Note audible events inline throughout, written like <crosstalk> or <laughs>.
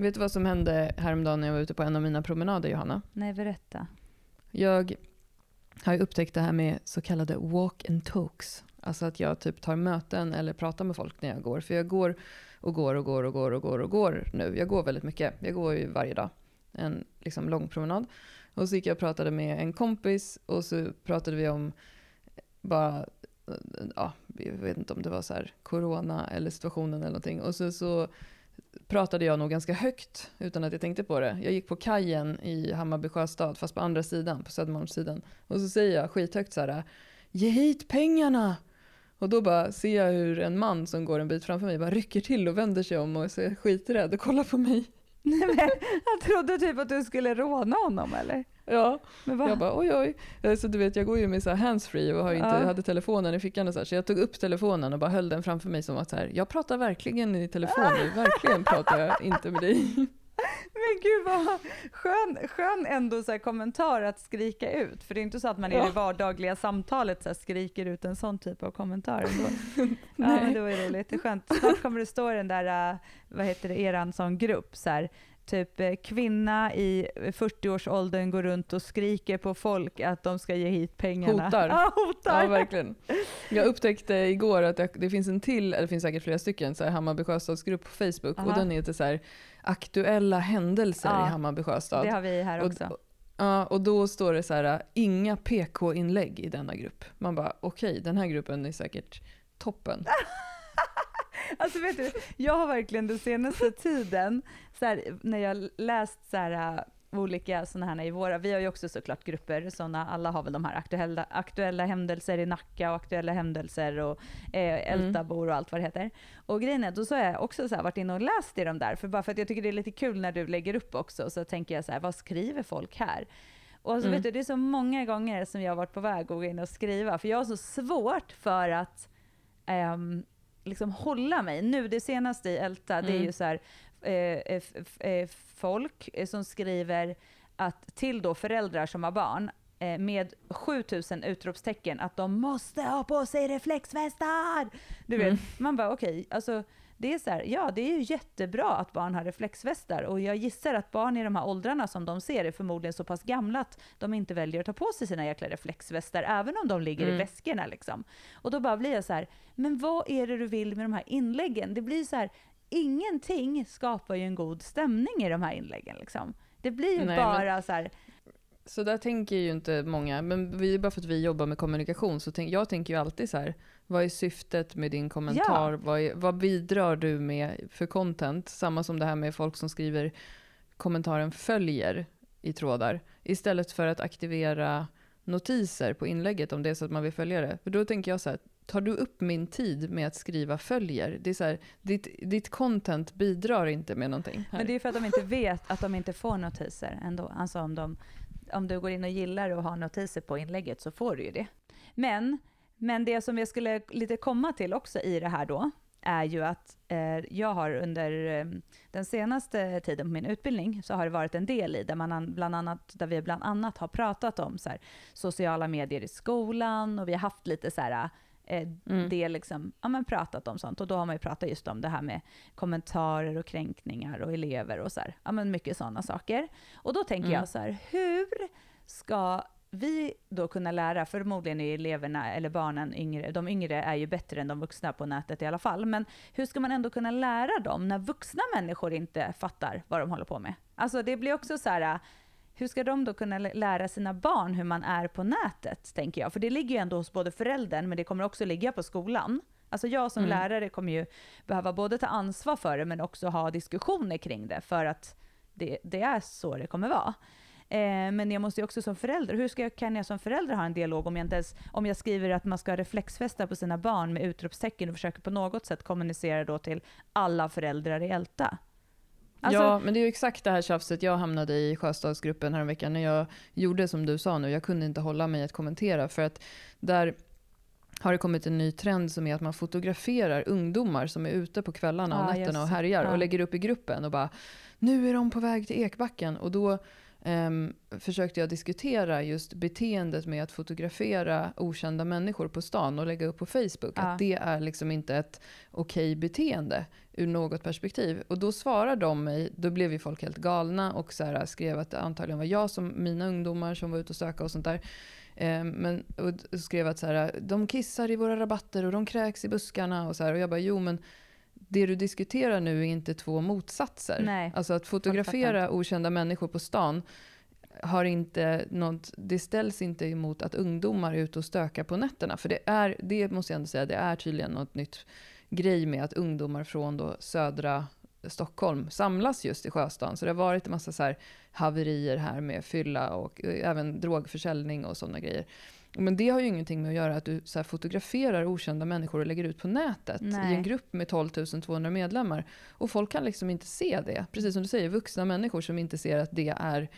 Vet du vad som hände häromdagen när jag var ute på en av mina promenader, Johanna? Nej, berätta. Jag har ju upptäckt det här med så kallade walk and talks. Alltså att jag typ tar möten eller pratar med folk när jag går. För jag går och går och går och går och går och går nu. Jag går väldigt mycket. Jag går ju varje dag. En liksom lång promenad. Och så gick jag och pratade med en kompis och så pratade vi om bara, ja, jag vet inte om det var så här corona eller situationen eller någonting. Och så, så pratade jag nog ganska högt utan att jag tänkte på det. Jag gick på kajen i Hammarby sjöstad, fast på andra sidan, på Södermalmssidan. Och så säger jag skithögt så här, ge hit pengarna! Och då bara ser jag hur en man som går en bit framför mig bara rycker till och vänder sig om och ser skiträdd och kollar på mig. Nej, men, jag trodde typ att du skulle råna honom eller? Ja, men jag bara oj oj. Eh, så du vet jag går ju med så handsfree och har inte, ja. hade telefonen i fickan och så här, Så jag tog upp telefonen och bara höll den framför mig som att så här, jag pratar verkligen i telefon nu, verkligen pratar jag inte med dig. <laughs> Men gud vad skön, skön ändå så kommentar att skrika ut. För det är inte så att man i det vardagliga samtalet så skriker ut en sån typ av kommentar. <laughs> Ja, men det var ju roligt. Det är skönt. Snart kommer det stå i den där, äh, vad heter det, eran sån grupp så här, typ eh, kvinna i 40-årsåldern går runt och skriker på folk att de ska ge hit pengarna. Hotar. <laughs> Ja, hotar. Ja, verkligen. Jag upptäckte igår att det finns en till, eller det finns säkert flera stycken, så här Hammarby Sjöstadsgrupp på Facebook Aha. och den heter så här aktuella händelser ja, i Hammarby Sjöstad. Det har vi här också. Och, Ja, och då står det så här, inga PK-inlägg i denna grupp. Man bara, okej, okay, den här gruppen är säkert toppen. <laughs> Alltså vet du, jag har verkligen den senaste tiden, så här, när jag läst så här, äh, olika sådana här i våra, vi har ju också såklart grupper, såna, alla har väl de här aktuella, aktuella händelser i Nacka och aktuella händelser och eh, Ältabor och allt vad det heter. Och grejen är, då så har jag också så här varit inne och läst i de där, för bara för att jag tycker det är lite kul när du lägger upp också, så tänker jag så här, vad skriver folk här? Och så alltså, mm. vet du, det är så många gånger som jag har varit på väg att gå in och skriva, för jag har så svårt för att um, liksom hålla mig. Nu det senaste i Älta, mm. det är mm. ju så här, eh, eh, folk som skriver att till då föräldrar som har barn eh, med 7000 utropstecken att de måste ha på sig reflexvästar. Du vet, mm. man bara okej, okay, alltså det är så här, ja det är ju jättebra att barn har reflexvästar och jag gissar att barn i de här åldrarna som de ser är förmodligen så pass gamla att de inte väljer att ta på sig sina jäkla reflexvästar även om de ligger mm. i väskorna liksom. Och då bara blir jag så här, men vad är det du vill med de här inläggen? Det blir så här, ingenting skapar ju en god stämning i de här inläggen liksom. Det blir ju Nej, bara men... så här, så där tänker ju inte många, men vi, bara för att vi jobbar med kommunikation, så tänk, jag tänker ju alltid så här, vad är syftet med din kommentar? Ja. Vad, är, vad bidrar du med för content? Samma som det här med folk som skriver kommentaren följer i trådar, istället för att aktivera notiser på inlägget om det är så att man vill följa det. För då tänker jag så här, tar du upp min tid med att skriva följer? Det är så här, ditt, ditt content bidrar inte med någonting. Här. Men det är för att de inte vet att de inte får notiser ändå. Alltså om de om du går in och gillar och har notiser på inlägget så får du ju det. Men, men det som jag skulle lite komma till också i det här då, är ju att eh, jag har under eh, den senaste tiden på min utbildning så har det varit en del i där, man bland annat, där vi bland annat har pratat om så här, sociala medier i skolan och vi har haft lite så här eh, mm. det liksom, ja, men pratat om sånt. Och då har man ju pratat just om det här med kommentarer och kränkningar och elever och så här, ja, men mycket sådana saker. Och då tänker mm. jag så här, hur ska vi då kunna lära, förmodligen är eleverna eller barnen yngre, de yngre är ju bättre än de vuxna på nätet i alla fall, men hur ska man ändå kunna lära dem när vuxna människor inte fattar vad de håller på med? Alltså det blir också så här, hur ska de då kunna lära sina barn hur man är på nätet, tänker jag? För det ligger ju ändå hos både föräldern, men det kommer också ligga på skolan. Alltså jag som mm. lärare kommer ju behöva både ta ansvar för det, men också ha diskussioner kring det, för att det, det är så det kommer vara. Eh, men jag måste ju också som förälder, hur ska jag, kan jag som förälder ha en dialog om jag inte ens, om jag skriver att man ska reflexfästa på sina barn med utropstecken och försöker på något sätt kommunicera då till alla föräldrar i Älta? Alltså, ja, men det är ju exakt det här tjafset jag hamnade i Sjöstadsgruppen häromveckan när jag gjorde som du sa nu. Jag kunde inte hålla mig att kommentera för att där har det kommit en ny trend som är att man fotograferar ungdomar som är ute på kvällarna och ah, nätterna och härjar ja. och lägger upp i gruppen och bara nu är de på väg till Ekbacken och då um, försökte jag diskutera just beteendet med att fotografera okända människor på stan och lägga upp på Facebook. Ja. Att det är liksom inte ett okej beteende ur något perspektiv. Och då svarar de mig, då blev ju folk helt galna och så här, skrev att det antagligen var jag som mina ungdomar som var ute och söka och sånt där. Eh, men, och skrev att så här, de kissar i våra rabatter och de kräks i buskarna och så här. Och jag bara, jo men det du diskuterar nu är inte två motsatser. Nej, alltså att fotografera okända människor på stan har inte något, det ställs inte emot att ungdomar är ute och stökar på nätterna. För det är, det måste jag ändå säga, det är tydligen något nytt grej med att ungdomar från då södra Stockholm samlas just i Sjöstan. Så det har varit en massa så här haverier här med fylla och även drogförsäljning och sådana grejer. Men det har ju ingenting med att göra att du så fotograferar okända människor och lägger ut på nätet Nej. i en grupp med 12 200 medlemmar. Och folk kan liksom inte se det. Precis som du säger, vuxna människor som inte ser att det är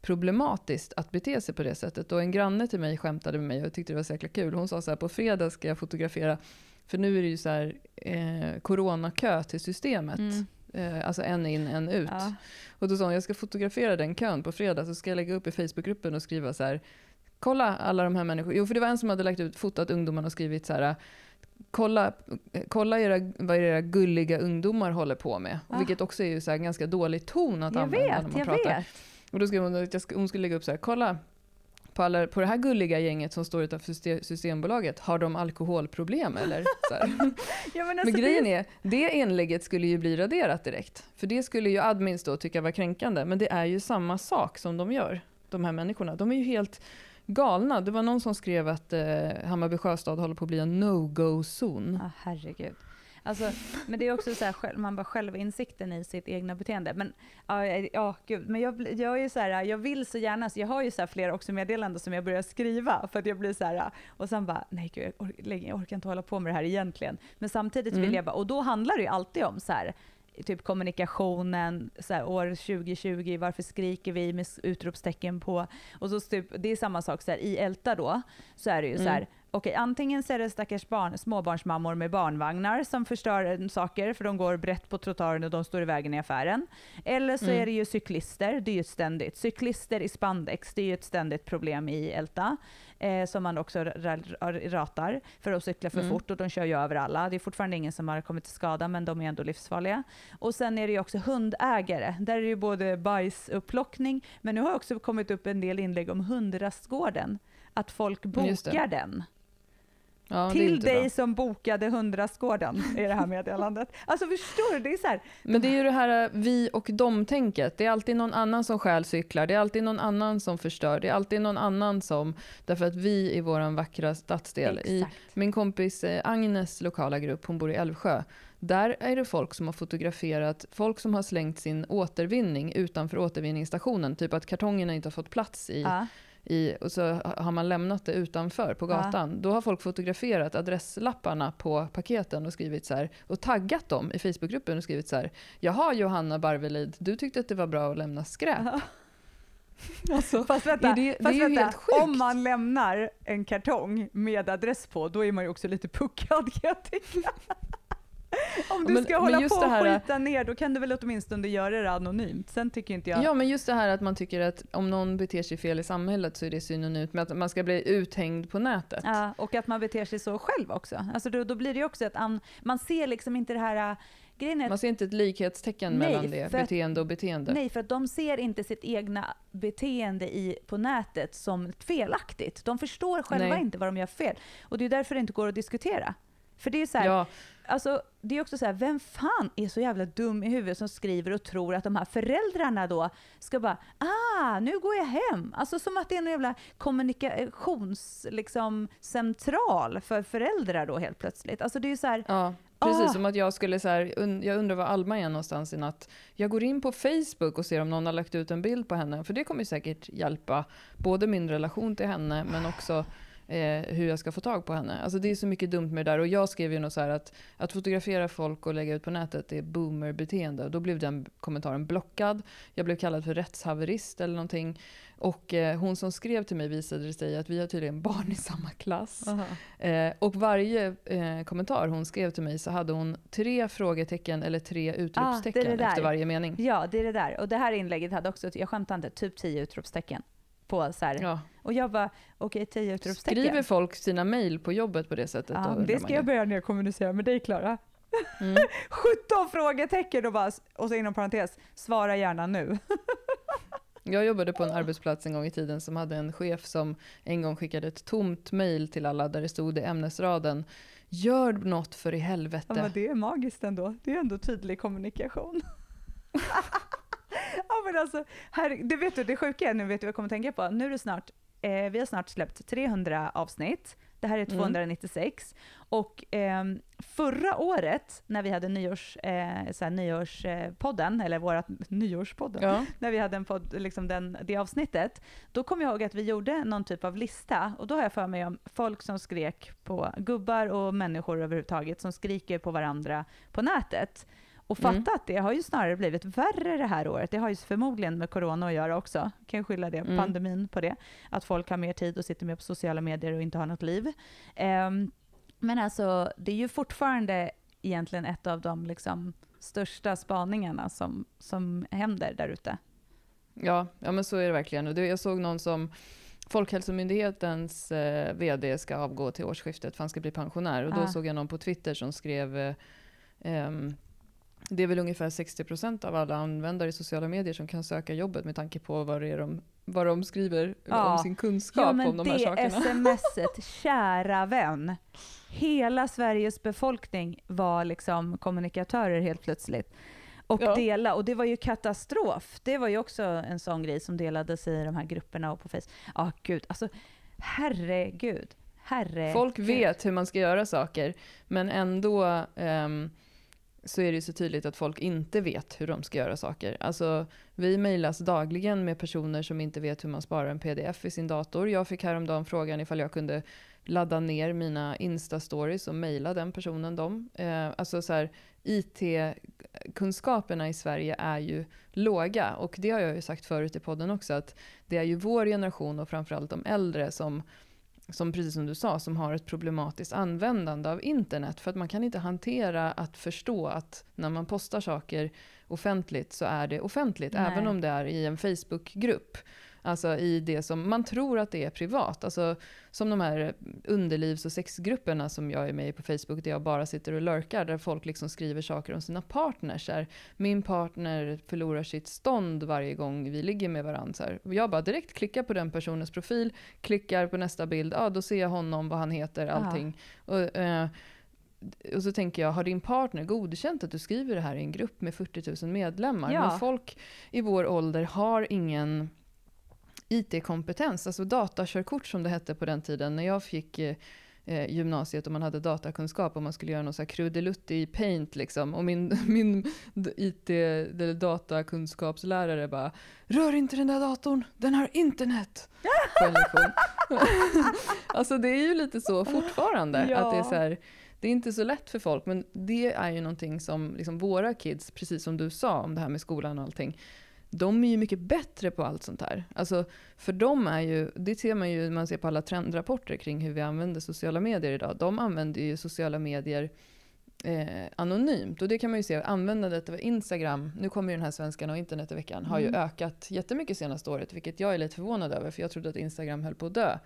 problematiskt att bete sig på det sättet. Och en granne till mig skämtade med mig och tyckte det var så jäkla kul. Hon sa så här, på fredag ska jag fotografera, för nu är det ju så här eh, coronakö till systemet. Mm. Eh, alltså en in, en ut. Ja. Och då sa hon, jag ska fotografera den kön på fredag, så ska jag lägga upp i Facebookgruppen och skriva så här, kolla alla de här människorna. Jo, för det var en som hade lagt ut, fotat ungdomarna och skrivit så här, kolla, kolla era, vad era gulliga ungdomar håller på med. Ah. Vilket också är ju så här ganska dålig ton att Jag använda när vet, man jag pratar. vet. Och då skrev hon att jag hon skulle lägga upp så här, kolla på, alla, på det här gulliga gänget som står utanför syste- Systembolaget, har de alkoholproblem eller? <laughs> <laughs> Ja, men Men alltså, grejen det, är, det inlägget skulle ju bli raderat direkt. För det skulle ju admins då tycka var kränkande. Men det är ju samma sak som de gör, de här människorna. De är ju helt galna. Det var någon som skrev att eh, Hammarby Sjöstad håller på att bli en no-go-zon. Ja, herregud. Alltså, men det är också så här, man bara självinsikten i sitt egna beteende. Men ja, ja, gud, men jag, jag är ju så här, jag vill så gärna, så jag har ju så här flera också meddelanden som jag börjar skriva för att jag blir så här, och sen bara, nej gud, jag, orkar, jag orkar inte hålla på med det här egentligen. Men samtidigt vill Mm. jag bara, och då handlar det ju alltid om så här, typ kommunikationen, så här, år 2020, varför skriker vi med utropstecken på? Och så typ, det är samma sak så här, i Älta då, så är det ju så här, Mm. okej antingen så är det stackars barn, småbarnsmammor med barnvagnar som förstör en saker för de går brett på trottoaren och de står i vägen i affären. Eller så Mm. är det ju cyklister, det är ju ett ständigt. Cyklister i spandex, det är ju ett ständigt problem i Älta. Eh, som man också ra- ra- ratar för att cykla för Mm. fort och de kör ju över alla. Det är fortfarande ingen som har kommit till skada men de är ändå livsfarliga. Och sen är det ju också hundägare. Där är det ju både bajsupplockning men nu har också kommit upp en del inlägg om hundrastgården. Att folk bokar den. Ja, Till dig bra. som bokade hundrastgården i det här meddelandet. <laughs> Alltså förstår du? Det är så här, Men det är ju det här eh, vi och dom-tänket. Det är alltid någon annan som stjäl cyklar, det är alltid någon annan som förstör, det är alltid någon annan som... Därför att vi i vår vackra stadsdel, i exakt. min kompis eh, Agnes lokala grupp, hon bor i Älvsjö. Där är det folk som har fotograferat, folk som har slängt sin återvinning utanför återvinningsstationen. Typ att kartongerna inte har fått plats i, Ja. I och så har man lämnat det utanför på Ja. gatan. Då har folk fotograferat adresslapparna på paketen och skrivit så här och taggat dem i Facebookgruppen och skrivit så här. Jaha Johanna Barvelid, du tyckte att det var bra att lämna skräp. <laughs> Alltså, Fast vänta, det- det fast ju vänta. om man lämnar en kartong med adress på, då är man ju också lite puckad kan jag tycka. Om du men- ska hålla på och här- skita ner, då kan du väl åtminstone göra det anonymt. Sen tycker inte jag... Ja men just det här att man tycker att om någon beter sig fel i samhället så är det synonymt med att man ska bli uthängd på nätet. Ja, och att man beter sig så själv också. Alltså då, då blir det ju också att man, ser liksom inte det här... äh, är Man ser inte ett likhetstecken Nej, mellan det, att- beteende och beteende. Nej, för att de ser inte sitt egna beteende i, på nätet som felaktigt. De förstår själva Nej. inte vad de gör fel. Och det är därför det inte går att diskutera. För det är så här, Ja, alltså, det är också så här, vem fan är så jävla dum i huvudet som skriver och tror att de här föräldrarna då ska bara, ah, nu går jag hem. Alltså som att det är en jävla kommunikations, liksom, central för föräldrar då helt plötsligt. Alltså det är så här, ja. Precis Ah. som att jag skulle så här, un, jag undrar var Alma är någonstans i natt. Jag går in på Facebook och ser om någon har lagt ut en bild på henne, för det kommer säkert hjälpa både min relation till henne men också eh, hur jag ska få tag på henne. Alltså det är så mycket dumt med det där. Och jag skrev ju något så här att, att fotografera folk och lägga ut på nätet är boomerbeteende. Och då blev den kommentaren blockad. Jag blev kallad för rättshaverist eller någonting. Och eh, hon som skrev till mig visade sig att vi har tydligen <laughs> barn i samma klass. Eh, och varje eh, kommentar hon skrev till mig så hade hon tre frågetecken eller tre utropstecken Ah, det där. efter varje mening. Ja, det är det där. Och det här inlägget hade också, jag skämtar inte, typ 10 utropstecken. På så här. Ja. Och jag bara, okej 10 utropstecken. Skriver folk sina mejl på jobbet på det sättet? ja, då det ska jag börja ner och kommunicera med dig Klara. Mm. <laughs> 17 frågetecken och bara, och så inom parentes, svara gärna nu. <laughs> Jag jobbade på en arbetsplats en gång i tiden som hade en chef som en gång skickade ett tomt mejl till alla där det stod i ämnesraden Gör något för i helvete. Ja, men det är magiskt ändå. Det är ändå tydlig kommunikation. <laughs> <laughs> ja men alltså, här, det vet du, det sjuka är, nu vet du vad jag kommer tänka på. Nu är det snart, eh, vi har snart släppt 300 avsnitt. Det här är Mm. 296. Och ehm, förra året, när vi hade nyårs, eh, så här, nyårspodden, eller vårat nyårspodden, Ja. när vi hade en podd, liksom den, det avsnittet, då kom jag ihåg att vi gjorde någon typ av lista och då har jag för mig om folk som skrek på gubbar och människor överhuvudtaget som skriker på varandra på nätet. Och fatta Mm. att det har ju snarare blivit värre det här året. Det har ju förmodligen med corona att göra också. Kan jag skylla det, Mm. pandemin på det. Att folk har mer tid och sitter mer på sociala medier och inte har något liv. Ehm, men alltså, det är ju fortfarande egentligen ett av de liksom, största spaningarna som, som händer där ute. Ja, ja, men så är det verkligen. Och jag såg någon som Folkhälsomyndighetens eh, VD ska avgå till årsskiftet för han ska bli pensionär. Och då Ah. såg jag någon på Twitter som skrev eh, ehm, det är väl ungefär 60% av alla användare i sociala medier som kan söka jobbet med tanke på vad, det är de, vad de skriver Ja. om sin kunskap Ja men om de här det sakerna. smset, <laughs> kära vän. Hela Sveriges befolkning var liksom kommunikatörer helt plötsligt. Och Ja. dela, och det var ju katastrof. Det var ju också en sån grej som delades i de här grupperna och på Facebook. Ja gud, alltså herregud. Herregud. Folk vet hur man ska göra saker, men ändå ehm, så är det ju så tydligt att folk inte vet hur de ska göra saker. Alltså, vi mejlas dagligen med personer som inte vet hur man sparar en pdf i sin dator. Jag fick häromdagen frågan ifall jag kunde ladda ner mina Insta-stories och mejla den personen dem. Eh, alltså så här, IT-kunskaperna i Sverige är ju låga. Och det har jag ju sagt förut i podden också, att det är ju vår generation och framförallt de äldre som som precis som du sa, som har ett problematiskt användande av internet. För att man kan inte hantera att förstå att när man postar saker offentligt så är det offentligt. Nej. Även om det är i en Facebookgrupp. Alltså i det som man tror att det är privat. Alltså som de här underlivs och sexgrupperna som jag är med i på Facebook, där jag bara sitter och lurkar, där folk liksom skriver saker om sina partners. Här, Min partner förlorar sitt stånd varje gång vi ligger med varandra. Här. Jag bara direkt klickar på den personens profil, klickar på nästa bild, ja då ser jag honom, vad han heter, allting. Och, eh, och så tänker jag, har din partner godkänt att du skriver det här i en grupp med 40 000 medlemmar? Ja. Men folk i vår ålder har ingen IT-kompetens, alltså datakörkort som det hette på den tiden. När jag fick eh, eh, gymnasiet och man hade datakunskap och man skulle göra någon så här krudelutt i paint liksom. Och min, <laughs> min IT, eller datakunskapslärare bara Rör inte den där datorn, den har internet! <laughs> <laughs> Alltså det är ju lite så fortfarande. Ja. Att det är så här, det är inte så lätt för folk, men det är ju någonting som liksom våra kids, precis som du sa om det här med skolan och allting, de är ju mycket bättre på allt sånt här. Alltså, för dem är ju, det ser man ju när man ser på alla trendrapporter kring hur vi använder sociala medier idag. De använder ju sociala medier eh, anonymt. Och det kan man ju se, användandet av Instagram, nu kommer ju den här svenskan och internet i veckan, har ju Mm. ökat jättemycket senaste året, vilket jag är lite förvånad över, för jag trodde att Instagram höll på att dö.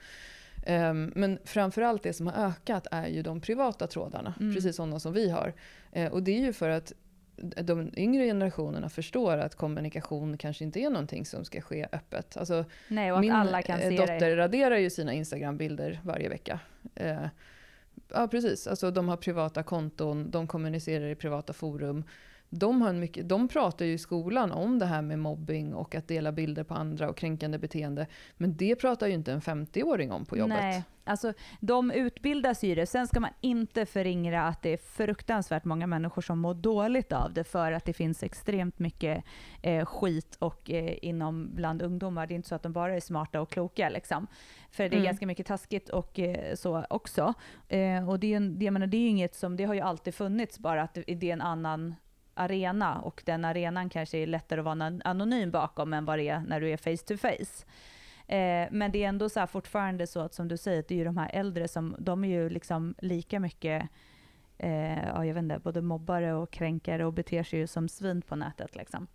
Ehm, men framförallt det som har ökat är ju de privata trådarna, Mm. precis sådana som vi har. Eh, och det är ju för att de yngre generationerna förstår att kommunikation kanske inte är någonting som ska ske öppet. Alltså, Nej, och att min alla kan eh, se dotter det. raderar ju sina Instagram-bilder varje vecka. Eh, ja, precis. Alltså, de har privata konton, de kommunicerar i privata forum. De, har en mycket, de pratar ju i skolan om det här med mobbing och att dela bilder på andra och kränkande beteende. Men det pratar ju inte en 50-åring om på jobbet. Nej, alltså de utbildas i det. Sen ska man inte förringra att det är fruktansvärt många människor som mår dåligt av det för att det finns extremt mycket eh, skit och, eh, inom bland ungdomar. Det är inte så att de bara är smarta och kloka. Liksom. För det är mm. ganska mycket taskigt och eh, så också. Eh, och det är, det, menar, det är inget som, det har ju alltid funnits, bara att det, det är en annan arena och den arenan kanske är lättare att vara anonym bakom än vad det är när du är face to face. Eh, men det är ändå så fortfarande så att som du säger, det är ju de här äldre som, de är ju liksom lika mycket, eh, ja jag vet inte, både mobbare och kränkare och beter sig ju som svin på nätet liksom.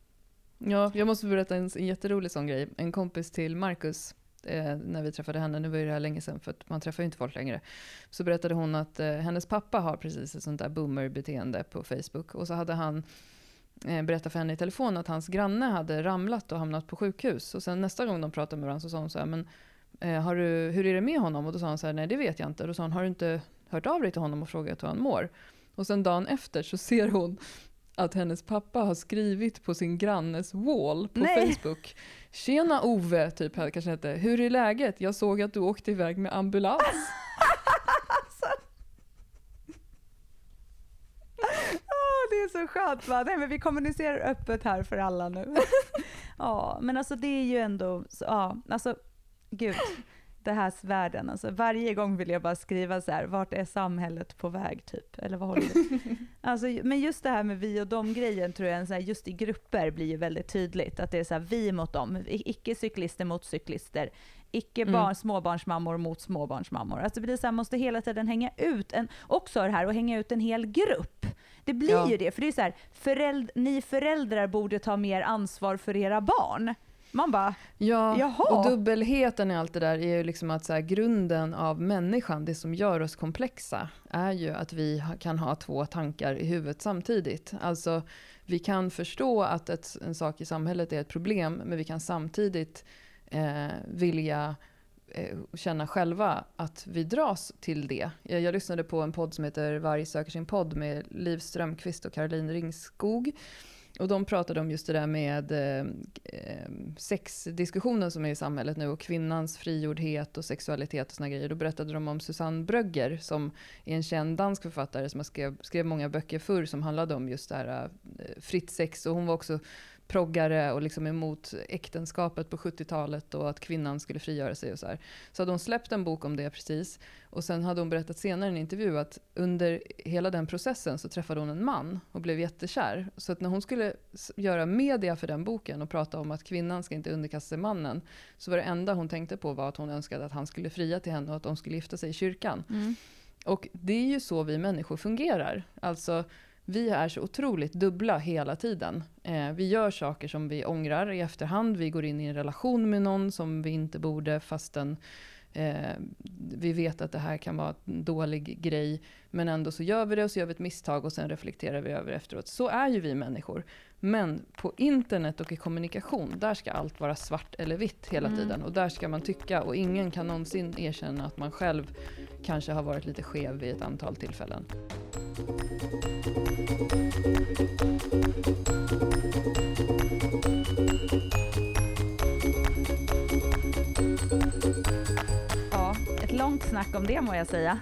Ja, jag måste berätta en, en jätterolig sån grej. En kompis till Marcus, eh, när vi träffade henne, nu var ju det här länge sedan för att man träffar ju inte folk längre, så berättade hon att eh, hennes pappa har precis ett sånt där boomer-beteende på Facebook. Och så hade han eh, berättat för henne i telefon att hans granne hade ramlat och hamnat på sjukhus. Och sen nästa gång de pratade med varandra så sa hon så här, men eh, har du, hur är det med honom? Och då sa han så här, nej det vet jag inte. Och då sa hon, har du inte hört av dig till honom och frågat hur han mår? Och sen dagen efter så ser hon att hennes pappa har skrivit på sin grannes wall på Nej. Facebook. Tjena Ove, typ kanske hette. Hur är läget? Jag såg att du åkte iväg med ambulans. <laughs> alltså. oh, det är så skönt va? Nej men vi kommunicerar öppet här för alla nu. <laughs> ja, men alltså det är ju ändå, ja, alltså gud det här världen. Alltså, varje gång vill jag bara skriva så här, vart är samhället på väg typ? Eller vad håller <laughs> alltså, Men just det här med vi och dem-grejen tror jag, så här, just i grupper blir ju väldigt tydligt. Att det är så här, vi mot dem, icke-cyklister mot cyklister. Icke barn, mm. småbarnsmammor mot småbarnsmammor. Alltså det blir så här, måste hela tiden hänga ut, en, också det här, och hänga ut en hel grupp. Det blir ja. ju det, för det är så här, föräld, ni föräldrar borde ta mer ansvar för era barn. Man bara, ja, jaha. Och dubbelheten i allt det där är ju liksom att så här, grunden av människan, det som gör oss komplexa, är ju att vi kan ha två tankar i huvudet samtidigt. Alltså, vi kan förstå att ett, en sak i samhället är ett problem, men vi kan samtidigt eh, vilja eh, känna själva att vi dras till det. Jag, jag lyssnade på en podd som heter Varg söker sin podd med Liv Strömqvist och Caroline Ringskog. Och de pratade om just det där med eh, eh, sexdiskussionen som är i samhället nu och kvinnans frigjordhet och sexualitet och såna grejer. Då berättade de om Susanne Brögger som är en känd dansk författare som skrev, skrev många böcker förr som handlade om just det här eh, fritt sex. Och hon var också proggare och liksom emot äktenskapet på 70-talet och att kvinnan skulle frigöra sig och så här. Så hade hon släppt en bok om det precis. Och sen hade hon berättat senare i en intervju att under hela den processen så träffade hon en man och blev jättekär. Så att när hon skulle göra media för den boken och prata om att kvinnan ska inte underkasta sig mannen, så var det enda hon tänkte på var att hon önskade att han skulle fria till henne och att de skulle gifta sig i kyrkan. Mm. Och det är ju så vi människor fungerar. Alltså vi är så otroligt dubbla hela tiden. Eh, vi gör saker som vi ångrar i efterhand. Vi går in i en relation med någon som vi inte borde fastän eh, vi vet att det här kan vara en dålig grej. Men ändå så gör vi det och så gör vi ett misstag och sen reflekterar vi över efteråt. Så är ju vi människor. Men på internet och i kommunikation, där ska allt vara svart eller vitt hela mm. tiden. Och där ska man tycka och ingen kan någonsin erkänna att man själv kanske har varit lite skev vid ett antal tillfällen. Snack om det må jag säga.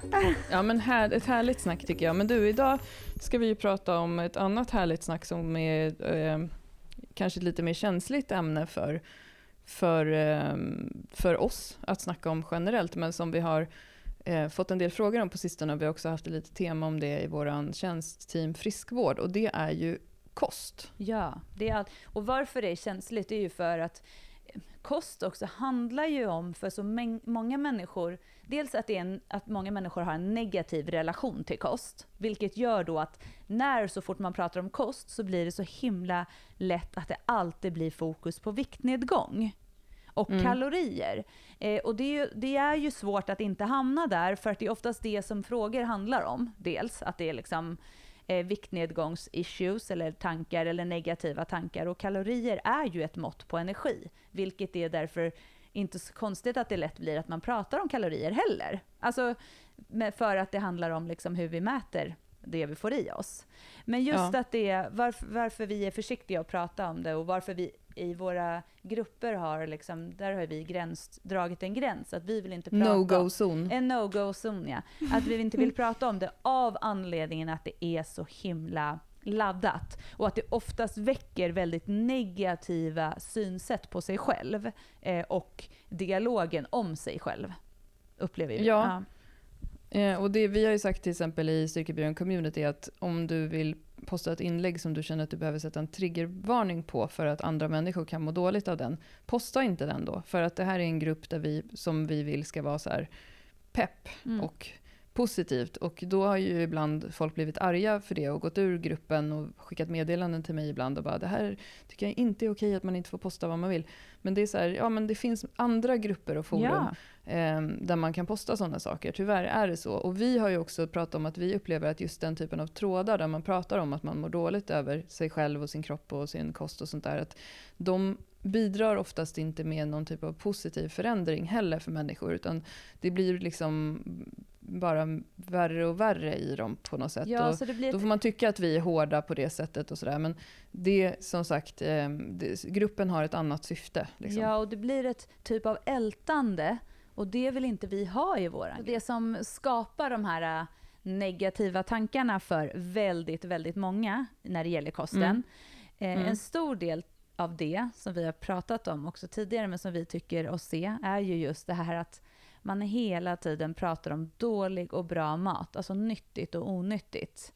Ja, men här, ett härligt snack tycker jag. Men du, idag ska vi ju prata om ett annat härligt snack som är eh, kanske ett lite mer känsligt ämne för, för, eh, för oss att snacka om generellt, men som vi har eh, fått en del frågor om på sistone. Vi har också haft ett litet tema om det i vår tjänst Team Friskvård och det är ju kost. Ja, det är allt. och varför det är känsligt är ju för att eh, kost också handlar ju om för så många människor, dels att, det är en, att många människor har en negativ relation till kost, vilket gör då att när så fort man pratar om kost så blir det så himla lätt att det alltid blir fokus på viktnedgång och mm. kalorier. Eh, och det är, det är ju svårt att inte hamna där, för att det är oftast det som frågor handlar om. Dels att det är liksom eh, viktnedgångsissues eller tankar eller negativa tankar. Och kalorier är ju ett mått på energi, vilket är därför inte så konstigt att det lätt blir att man pratar om kalorier heller. Alltså, för att det handlar om liksom hur vi mäter det vi får i oss. Men just Ja. att det varför, varför vi är försiktiga att prata om det och varför vi i våra grupper har liksom, där har vi gräns, dragit en gräns, att vi vill inte prata No-go-zon. en no-go-zon, ja. Att vi inte vill prata om det av anledningen att det är så himla laddat. Och att det oftast väcker väldigt negativa synsätt på sig själv eh, och dialogen om sig själv. Upplever vi. Ja. Eh, och det vi har ju sagt till exempel i Styrkebyrån Community att om du vill posta ett inlägg som du känner att du behöver sätta en triggervarning på för att andra människor kan må dåligt av den, posta inte den då. För att det här är en grupp där vi, som vi vill ska vara så här pepp Mm. och positivt. Och då har ju ibland folk blivit arga för det och gått ur gruppen och skickat meddelanden till mig ibland och bara det här tycker jag inte är okej att man inte får posta vad man vill. Men det är så här, ja men det finns andra grupper och forum Ja. eh, där man kan posta sådana saker. Tyvärr är det så. Och vi har ju också pratat om att vi upplever att just den typen av trådar där man pratar om att man mår dåligt över sig själv och sin kropp och sin kost och sånt där, att de bidrar oftast inte med någon typ av positiv förändring heller för människor, utan det blir liksom bara värre och värre i dem på något sätt. Ja, och så det blir då får man tycka att vi är hårda på det sättet och sådär, men det som sagt, eh, det, gruppen har ett annat syfte. Liksom. ja, och det blir ett typ av ältande och det vill inte vi ha i våran. Det som skapar de här äh, negativa tankarna för väldigt, väldigt många när det gäller kosten. Mm. Eh, Mm. En stor del av det som vi har pratat om också tidigare, men som vi tycker oss se, är ju just det här att man hela tiden pratar om dålig och bra mat, alltså nyttigt och onyttigt.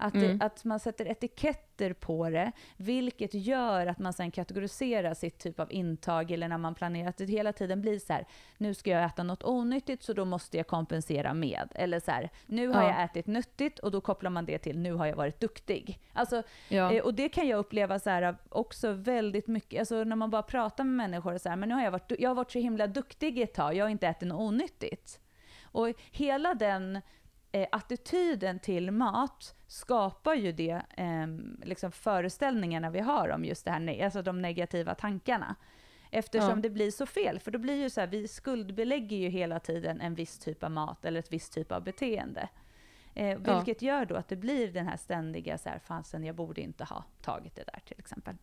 Att, Mm. det, att man sätter etiketter på det, vilket gör att man sen kategoriserar sitt typ av intag, eller när man planerar, att det hela tiden blir så här, nu ska jag äta något onyttigt så då måste jag kompensera med. Eller så här, nu har Ja. jag ätit nyttigt och då kopplar man det till, nu har jag varit duktig. Alltså, Ja. Eh, och det kan jag uppleva så här, också väldigt mycket, alltså när man bara pratar med människor så här, men nu har jag varit, jag har varit så himla duktig ett tag, jag har inte ätit något onyttigt. Och hela den eh, attityden till mat skapar ju det, eh, liksom föreställningarna vi har om just det här, alltså de negativa tankarna. Eftersom Ja. det blir så fel, för då blir ju så här, vi skuldbelägger ju hela tiden en viss typ av mat eller ett visst typ av beteende. Eh, Ja. vilket gör då att det blir den här ständiga så här, fasen jag borde inte ha tagit det där till exempel.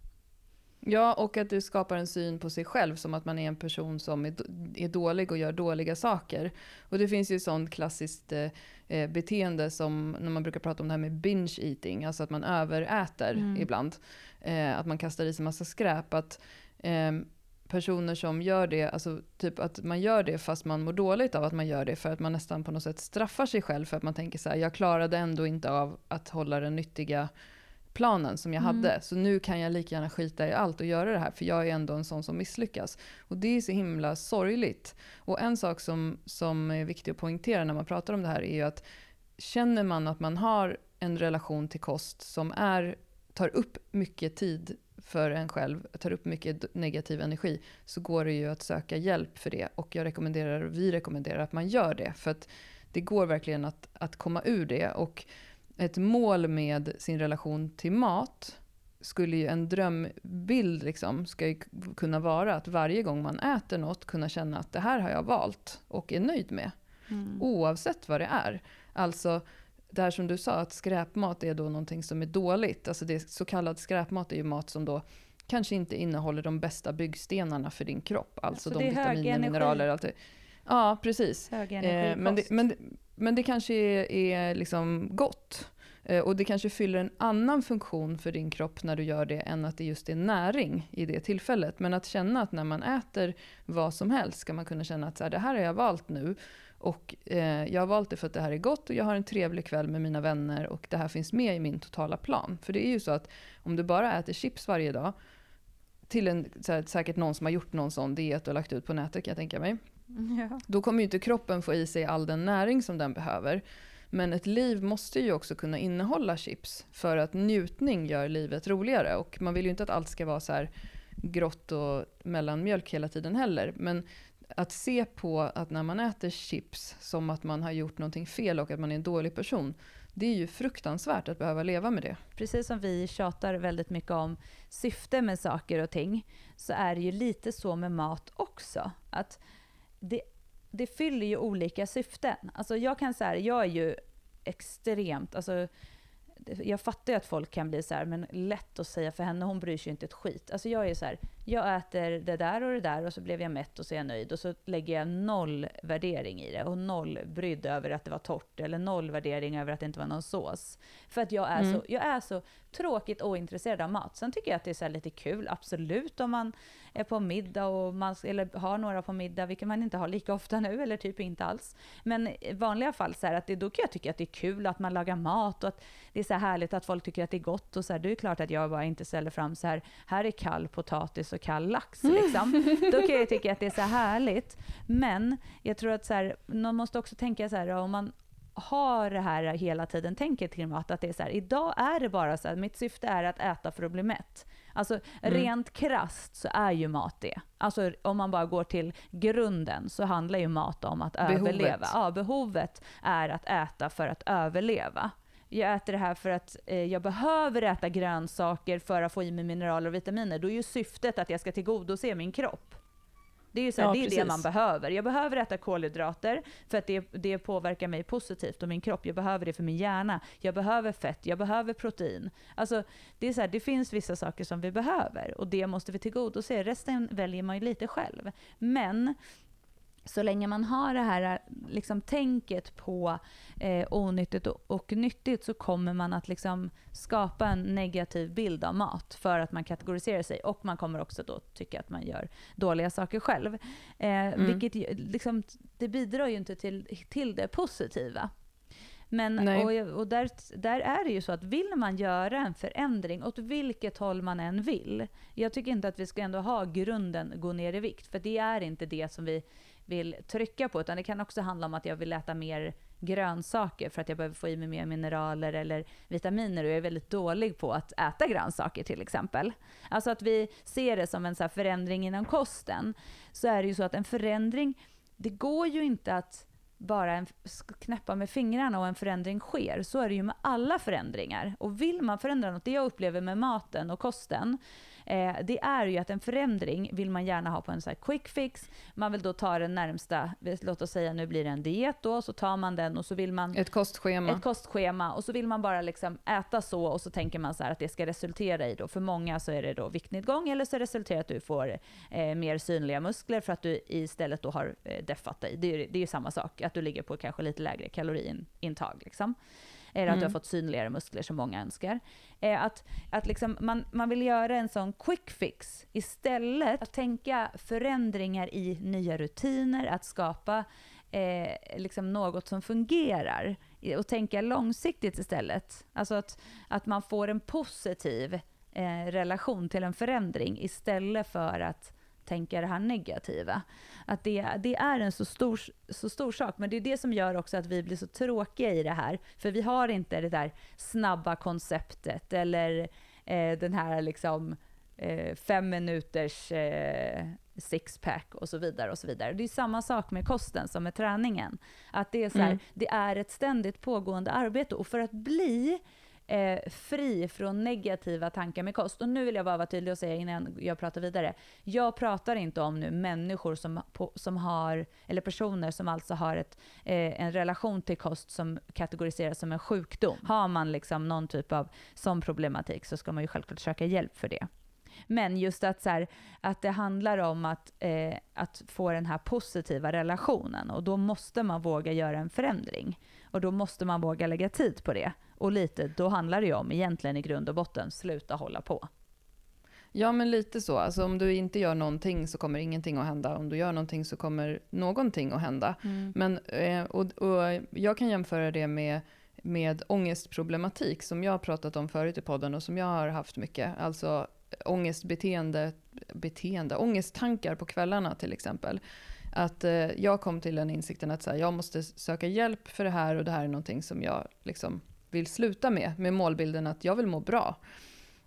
Ja, och att det skapar en syn på sig själv som att man är en person som är dålig och gör dåliga saker. Och det finns ju sånt klassiskt eh, eh, beteende som när man brukar prata om det här med binge eating, alltså att man överäter Mm. ibland. Eh, att man kastar i sig massa skräp. Att eh, personer som gör det, alltså typ att man gör det fast man mår dåligt av att man gör det för att man nästan på något sätt straffar sig själv för att man tänker så här, jag klarade ändå inte av att hålla den nyttiga planen som jag Mm. hade. Så nu kan jag lika gärna skita i allt och göra det här, för jag är ändå en sån som misslyckas. Och det är så himla sorgligt. Och en sak som, som är viktig att poängtera när man pratar om det här är ju att känner man att man har en relation till kost som är, tar upp mycket tid för en själv, tar upp mycket negativ energi, så går det ju att söka hjälp för det. Och jag rekommenderar, vi rekommenderar att man gör det. För att det går verkligen att, att komma ur det. Och ett mål med sin relation till mat skulle ju en drömbild liksom, ska kunna vara att varje gång man äter något kunna känna att det här har jag valt och är nöjd med. Oavsett vad det är. Alltså det här som du sa, att skräpmat är då någonting som är dåligt. Alltså det så kallad skräpmat är ju mat som då kanske inte innehåller de bästa byggstenarna för din kropp. Alltså Så de vitaminer, mineraler, allt det. Ja, precis. Hög Eh, energikost. men, det, men, men det kanske är, är liksom gott. Eh, och det kanske fyller en annan funktion för din kropp när du gör det än att det just är näring i det tillfället. Men att känna att när man äter vad som helst ska man kunna känna att så här, det här har jag valt nu. Och eh, jag har valt det för att det här är gott och jag har en trevlig kväll med mina vänner och det här finns med i min totala plan. För det är ju så att om du bara äter chips varje dag, till en, så här, säkert någon som har gjort någon sån diet och lagt ut på nätet kan jag tänka mig. <laughs> ja. Då kommer ju inte kroppen få i sig all den näring som den behöver. Men ett liv måste ju också kunna innehålla chips för att njutning gör livet roligare. Och man vill ju inte att allt ska vara så här grått och mellanmjölk hela tiden heller. Men att se på att när man äter chips som att man har gjort någonting fel och att man är en dålig person. Det är ju fruktansvärt att behöva leva med det. Precis som vi tjatar väldigt mycket om syfte med saker och ting, så är det ju lite så med mat också. Att det, det fyller ju olika syften. Alltså jag kan säga, jag är ju extremt, alltså jag fattar ju att folk kan bli så här, men lätt att säga för henne, hon bryr sig ju inte ett skit. Alltså jag är så här, jag äter det där och det där och så blev jag mätt och så är jag nöjd. Och så lägger jag noll värdering i det och noll brydd över att det var torrt eller noll värdering över att det inte var någon sås. För att jag är, mm. så, jag är så tråkigt ointresserad av mat. Sen tycker jag att det är så lite kul, absolut, om man är på middag och man, eller har några på middag, vilket man inte har lika ofta nu, eller typ inte alls. Men i vanliga fall så här, att det, då kan jag tycka att det är kul att man lagar mat och att det är så härligt att folk tycker att det är gott och så här, det är klart att jag bara inte ställer fram så här, här är kall potatis och kall lax liksom. Då kan jag tycka att det är så härligt. Men jag tror att så här, man måste också tänka så här, om man har det här hela tiden, tänker till mat, att det är så här, idag är det bara så här, mitt syfte är att äta för att bli mätt. Alltså mm. rent krast så är ju mat det. Alltså om man bara går till grunden så handlar ju mat om att behovet. överleva. Ja, behovet är att äta för att överleva. Jag äter det här för att eh, jag behöver äta grönsaker för att få i mig mineraler och vitaminer. Då är ju syftet att jag ska tillgodose min kropp. Det är ju så här, ja, det, är det man behöver. Jag behöver äta kolhydrater för att det, det påverkar mig positivt och min kropp. Jag behöver det för min hjärna. Jag behöver fett, jag behöver protein. Alltså, det, är så här, det finns vissa saker som vi behöver och det måste vi tillgodose. Resten väljer man ju lite själv. Men så länge man har det här liksom, tänket på eh, onyttigt och, och, nyttigt så kommer man att liksom, skapa en negativ bild av mat för att man kategoriserar sig och man kommer också då tycka att man gör dåliga saker själv. Eh, mm. Vilket liksom, det bidrar ju inte till, till det positiva. Men, och, och där, där är det ju så att vill man göra en förändring åt vilket håll man än vill. Jag tycker inte att vi ska ändå ha grunden gå ner i vikt, för det är inte det som vi vill trycka på, utan det kan också handla om att jag vill äta mer grönsaker för att jag behöver få i mig mer mineraler eller vitaminer och jag är väldigt dålig på att äta grönsaker till exempel. Alltså att vi ser det som en så förändring inom kosten, så är det ju så att en förändring, det går ju inte att bara en, knäppa med fingrarna och en förändring sker. Så är det ju med alla förändringar. Och vill man förändra något, det jag upplever med maten och kosten, eh, det är ju att en förändring vill man gärna ha på en så quick fix. Man vill då ta den närmsta, låt oss säga nu blir det en diet då, så tar man den och så vill man... Ett kostschema. Ett kostschema och så vill man bara liksom äta så och så tänker man så att det ska resultera i då, för många så är det då viktnedgång eller så resulterar det att du får eh, mer synliga muskler för att du istället då har eh, deffat dig. Det är ju det är samma sak, att du ligger på kanske lite lägre kaloriintag liksom eller att mm. du har fått synligare muskler som många önskar. Eh, att att liksom man, man vill göra en sån quick fix istället att tänka förändringar i nya rutiner, att skapa eh, liksom något som fungerar och tänka långsiktigt istället. Alltså att, att man får en positiv eh, relation till en förändring istället för att tänka det här negativa. Att det, det är en så stor, så stor sak, men det är det som gör också att vi blir så tråkiga i det här. För vi har inte det där snabba konceptet eller eh, den här liksom eh, fem minuters eh, sixpack och så vidare. och så vidare. Det är samma sak med kosten som med träningen. Att det är, så här, mm. det är ett ständigt pågående arbete och för att bli eh, fri från negativa tankar med kost. Och nu vill jag bara vara tydlig och säga innan jag pratar vidare. Jag pratar inte om nu människor som, på, som har, eller personer som alltså har ett, eh, en relation till kost som kategoriseras som en sjukdom. Har man liksom någon typ av sån problematik så ska man ju självklart söka hjälp för det. Men just att, så här, att det handlar om att, eh, att få den här positiva relationen och då måste man våga göra en förändring. Och då måste man våga lägga tid på det. Och lite, då handlar det ju om egentligen i grund och botten, sluta hålla på. Ja, men lite så. Alltså, om du inte gör någonting så kommer ingenting att hända. Om du gör någonting så kommer någonting att hända. Mm. Men, eh, och, och jag kan jämföra det med, med ångestproblematik som jag har pratat om förut i podden och som jag har haft mycket. Alltså ångestbeteende, beteende, ångesttankar på kvällarna till exempel. Att eh, jag kom till den insikten att så här, jag måste söka hjälp för det här och det här är någonting som jag liksom vill sluta med, med målbilden att jag vill må bra.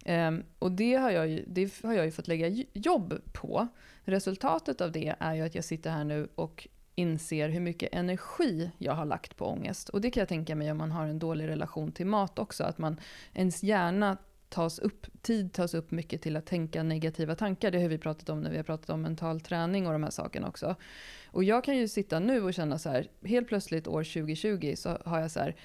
Um, och det har, jag ju, det har jag ju fått lägga jobb på. Resultatet av det är ju att jag sitter här nu och inser hur mycket energi jag har lagt på ångest. Och det kan jag tänka mig om man har en dålig relation till mat också, att man, ens hjärna tas upp, tid tas upp mycket till att tänka negativa tankar. Det har vi pratat om när vi har pratat om mental träning och de här sakerna också. Och jag kan ju sitta nu och känna så här, helt plötsligt år 2020 så har jag så här,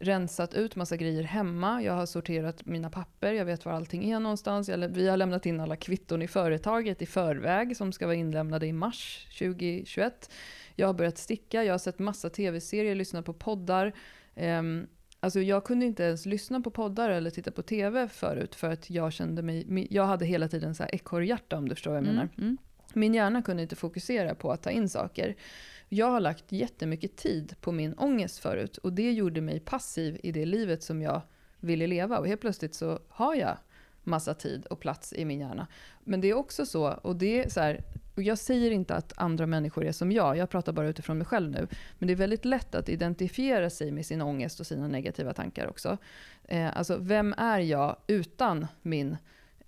rensat ut massa grejer hemma. Jag har sorterat mina papper, jag vet var allting är någonstans. Jag, vi har lämnat in alla kvitton i företaget i förväg som ska vara inlämnade i mars 2021. Jag har börjat sticka, jag har sett massa tv-serier, lyssnat på poddar. Um, Alltså jag kunde inte ens lyssna på poddar eller titta på tv förut för att jag kände mig, jag hade hela tiden så här ekorrhjärta om du förstår vad jag mm, menar. Mm. Min hjärna kunde inte fokusera på att ta in saker. Jag har lagt jättemycket tid på min ångest förut och det gjorde mig passiv i det livet som jag ville leva och helt plötsligt så har jag massa tid och plats i min hjärna. Men det är också så, och det är så här, och jag säger inte att andra människor är som jag, jag pratar bara utifrån mig själv nu. Men det är väldigt lätt att identifiera sig med sin ångest och sina negativa tankar också. Eh, alltså, vem är jag utan min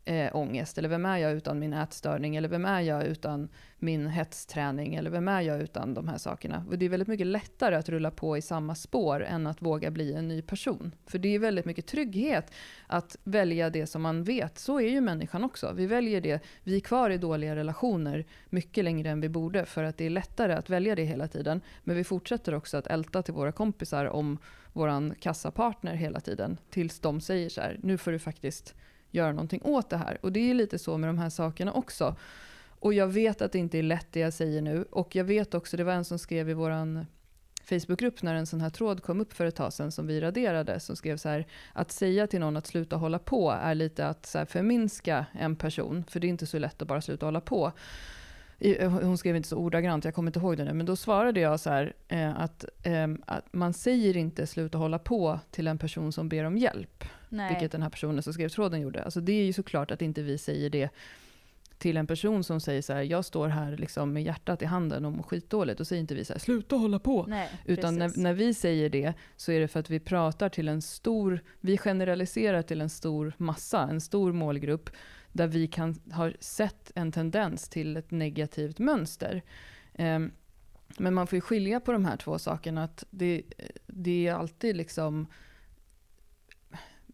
eh, ångest? Eller vem är jag utan min ätstörning? Eller vem är jag utan min hetsträning? Eller vem är jag utan de här sakerna? Och det är väldigt mycket lättare att rulla på i samma spår än att våga bli en ny person. För det är väldigt mycket trygghet att välja det som man vet. Så är ju människan också. Vi väljer det. Vi är kvar i dåliga relationer mycket längre än vi borde för att det är lättare att välja det hela tiden. Men vi fortsätter också att älta till våra kompisar om våran kassapartner hela tiden. Tills de säger så här, nu får du faktiskt göra någonting åt det här. Och det är lite så med de här sakerna också. Och jag vet att det inte är lätt det jag säger nu. Och jag vet också, det var en som skrev i våran Facebookgrupp när en sån här tråd kom upp för ett tag sedan som vi raderade, som skrev så här, att säga till någon att sluta hålla på är lite att så här, förminska en person, för det är inte så lätt att bara sluta hålla på. Hon skrev inte så ordagrant, jag kommer inte ihåg det nu, men då svarade jag så här, eh, att, eh, att man säger inte sluta hålla på till en person som ber om hjälp. Nej. Vilket den här personen som skrev tråden gjorde. Alltså det är ju såklart att inte vi säger det till en person som säger så här, jag står här liksom med hjärtat i handen och mår skitdåligt. Då säger inte vi så här, sluta hålla på. Nej, Utan när, när, vi säger det så är det för att vi pratar till en stor, vi generaliserar till en stor massa, en stor målgrupp. Där vi kan ha sett en tendens till ett negativt mönster. Um, men man får ju skilja på de här två sakerna. Att det, det är alltid liksom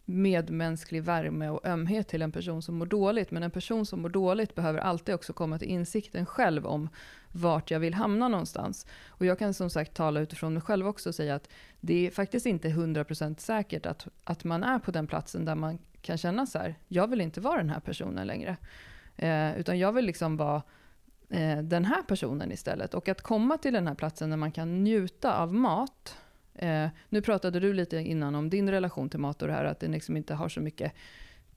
medmänsklig värme och ömhet till en person som mår dåligt. Men en person som mår dåligt behöver alltid också komma till insikten själv om vart jag vill hamna någonstans. Och jag kan som sagt tala utifrån mig själv också och säga att det är faktiskt inte 100% säkert att, att man är på den platsen där man kan känna så här, jag vill inte vara den här personen längre. Eh, utan jag vill liksom vara eh, den här personen istället. Och att komma till den här platsen där man kan njuta av mat, Eh, nu pratade du lite innan om din relation till mat och det här att den liksom inte har så mycket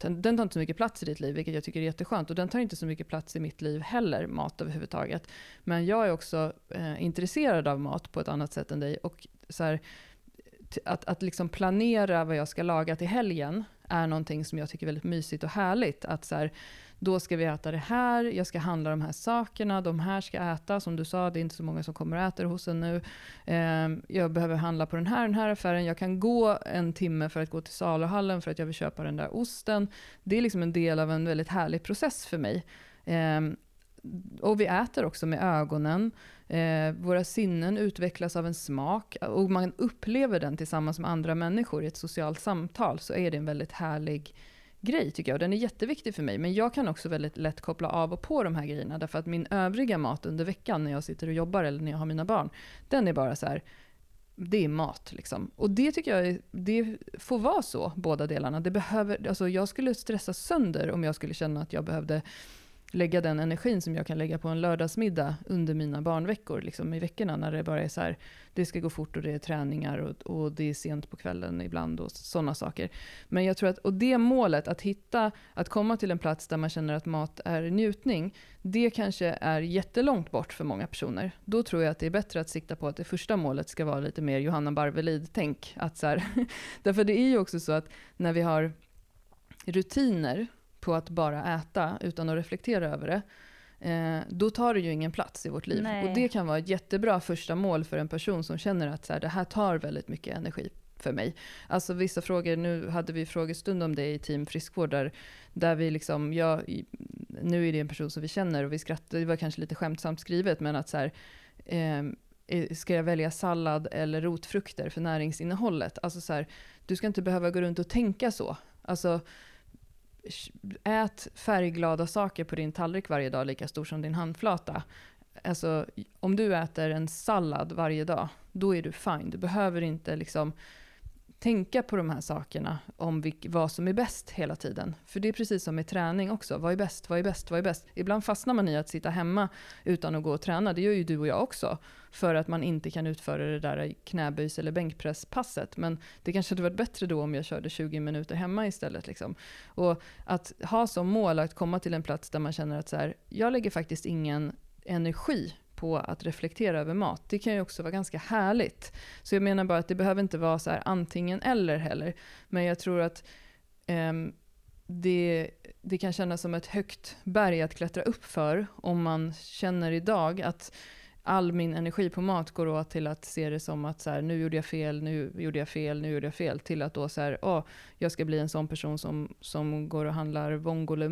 den tar inte så mycket plats i ditt liv, vilket jag tycker är jätteskönt. Och den tar inte så mycket plats i mitt liv heller, mat överhuvudtaget. Men jag är också eh, intresserad av mat på ett annat sätt än dig. Och så här, att, att liksom planera vad jag ska laga till helgen är någonting som jag tycker är väldigt mysigt och härligt. Att så här, då ska vi äta det här, jag ska handla de här sakerna, de här ska äta. Som du sa, det är inte så många som kommer och äter hos en nu. Eh, jag behöver handla på den här, den här affären. Jag kan gå en timme för att gå till saluhallen för att jag vill köpa den där osten. Det är liksom en del av en väldigt härlig process för mig. Eh, och vi äter också med ögonen. Eh, våra sinnen utvecklas av en smak och man upplever den tillsammans med andra människor i ett socialt samtal så är det en väldigt härlig grej tycker jag. Den är jätteviktig för mig. Men jag kan också väldigt lätt koppla av och på de här grejerna. Därför att min övriga mat under veckan när jag sitter och jobbar eller när jag har mina barn. Den är bara så här, det är mat. Liksom. Och det tycker jag det får vara så, båda delarna. Det behöver, alltså jag skulle stressa sönder om jag skulle känna att jag behövde lägga den energin som jag kan lägga på en lördagsmiddag under mina barnveckor, liksom i veckorna när det bara är så här, det ska gå fort och det är träningar och, och det är sent på kvällen ibland och sådana saker. Men jag tror att, och det målet, att hitta, att komma till en plats där man känner att mat är njutning, det kanske är jättelångt bort för många personer. Då tror jag att det är bättre att sikta på att det första målet ska vara lite mer Johanna Barvelid-tänk. <laughs> därför det är ju också så att när vi har rutiner på att bara äta utan att reflektera över det, eh, då tar det ju ingen plats i vårt liv. Nej. Och det kan vara ett jättebra första mål för en person som känner att så här, det här tar väldigt mycket energi för mig. Alltså vissa frågor, nu hade vi frågestund om det i Team Friskvård, där, där vi liksom, jag, nu är det en person som vi känner och vi skrattar, det var kanske lite skämtsamt skrivet, men att så här, eh, ska jag välja sallad eller rotfrukter för näringsinnehållet? Alltså så här, du ska inte behöva gå runt och tänka så. Alltså, ät färgglada saker på din tallrik varje dag, lika stor som din handflata. Alltså, om du äter en sallad varje dag, då är du fine. Du behöver inte liksom tänka på de här sakerna om vilk, vad som är bäst hela tiden. För det är precis som med träning också. Vad är bäst? Vad är bäst? Vad är bäst? Ibland fastnar man i att sitta hemma utan att gå och träna. Det gör ju du och jag också. För att man inte kan utföra det där knäböjs eller bänkpresspasset. Men det kanske hade varit bättre då om jag körde 20 minuter hemma istället. Liksom. Och att ha som mål att komma till en plats där man känner att så här, jag lägger faktiskt ingen energi på att reflektera över mat. Det kan ju också vara ganska härligt. Så jag menar bara att det behöver inte vara så här antingen eller heller. Men jag tror att eh, det, det kan kännas som ett högt berg att klättra upp för om man känner idag att all min energi på mat går åt till att se det som att så här, nu gjorde jag fel, nu gjorde jag fel, nu gjorde jag fel. Till att då så här, åh, jag ska bli en sån person som, som går och handlar vongole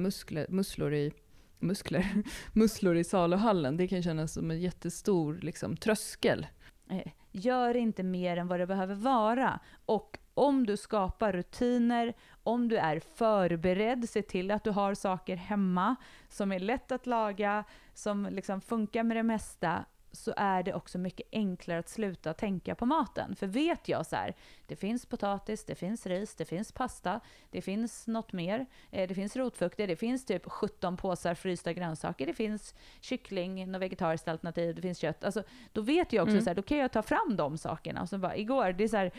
musslor i muskler, <laughs> musslor i saluhallen. Det kan kännas som en jättestor liksom, tröskel. Eh, gör inte mer än vad det behöver vara. Och om du skapar rutiner, om du är förberedd, se till att du har saker hemma som är lätt att laga, som liksom funkar med det mesta så är det också mycket enklare att sluta tänka på maten. För vet jag så här, det finns potatis, det finns ris, det finns pasta, det finns något mer, eh, det finns rotfrukter, det finns typ 17 påsar frysta grönsaker, det finns kyckling, något vegetariskt alternativ, det finns kött. Alltså, då vet jag också mm. så här, då kan jag ta fram de sakerna. Och så bara, igår, det är så här,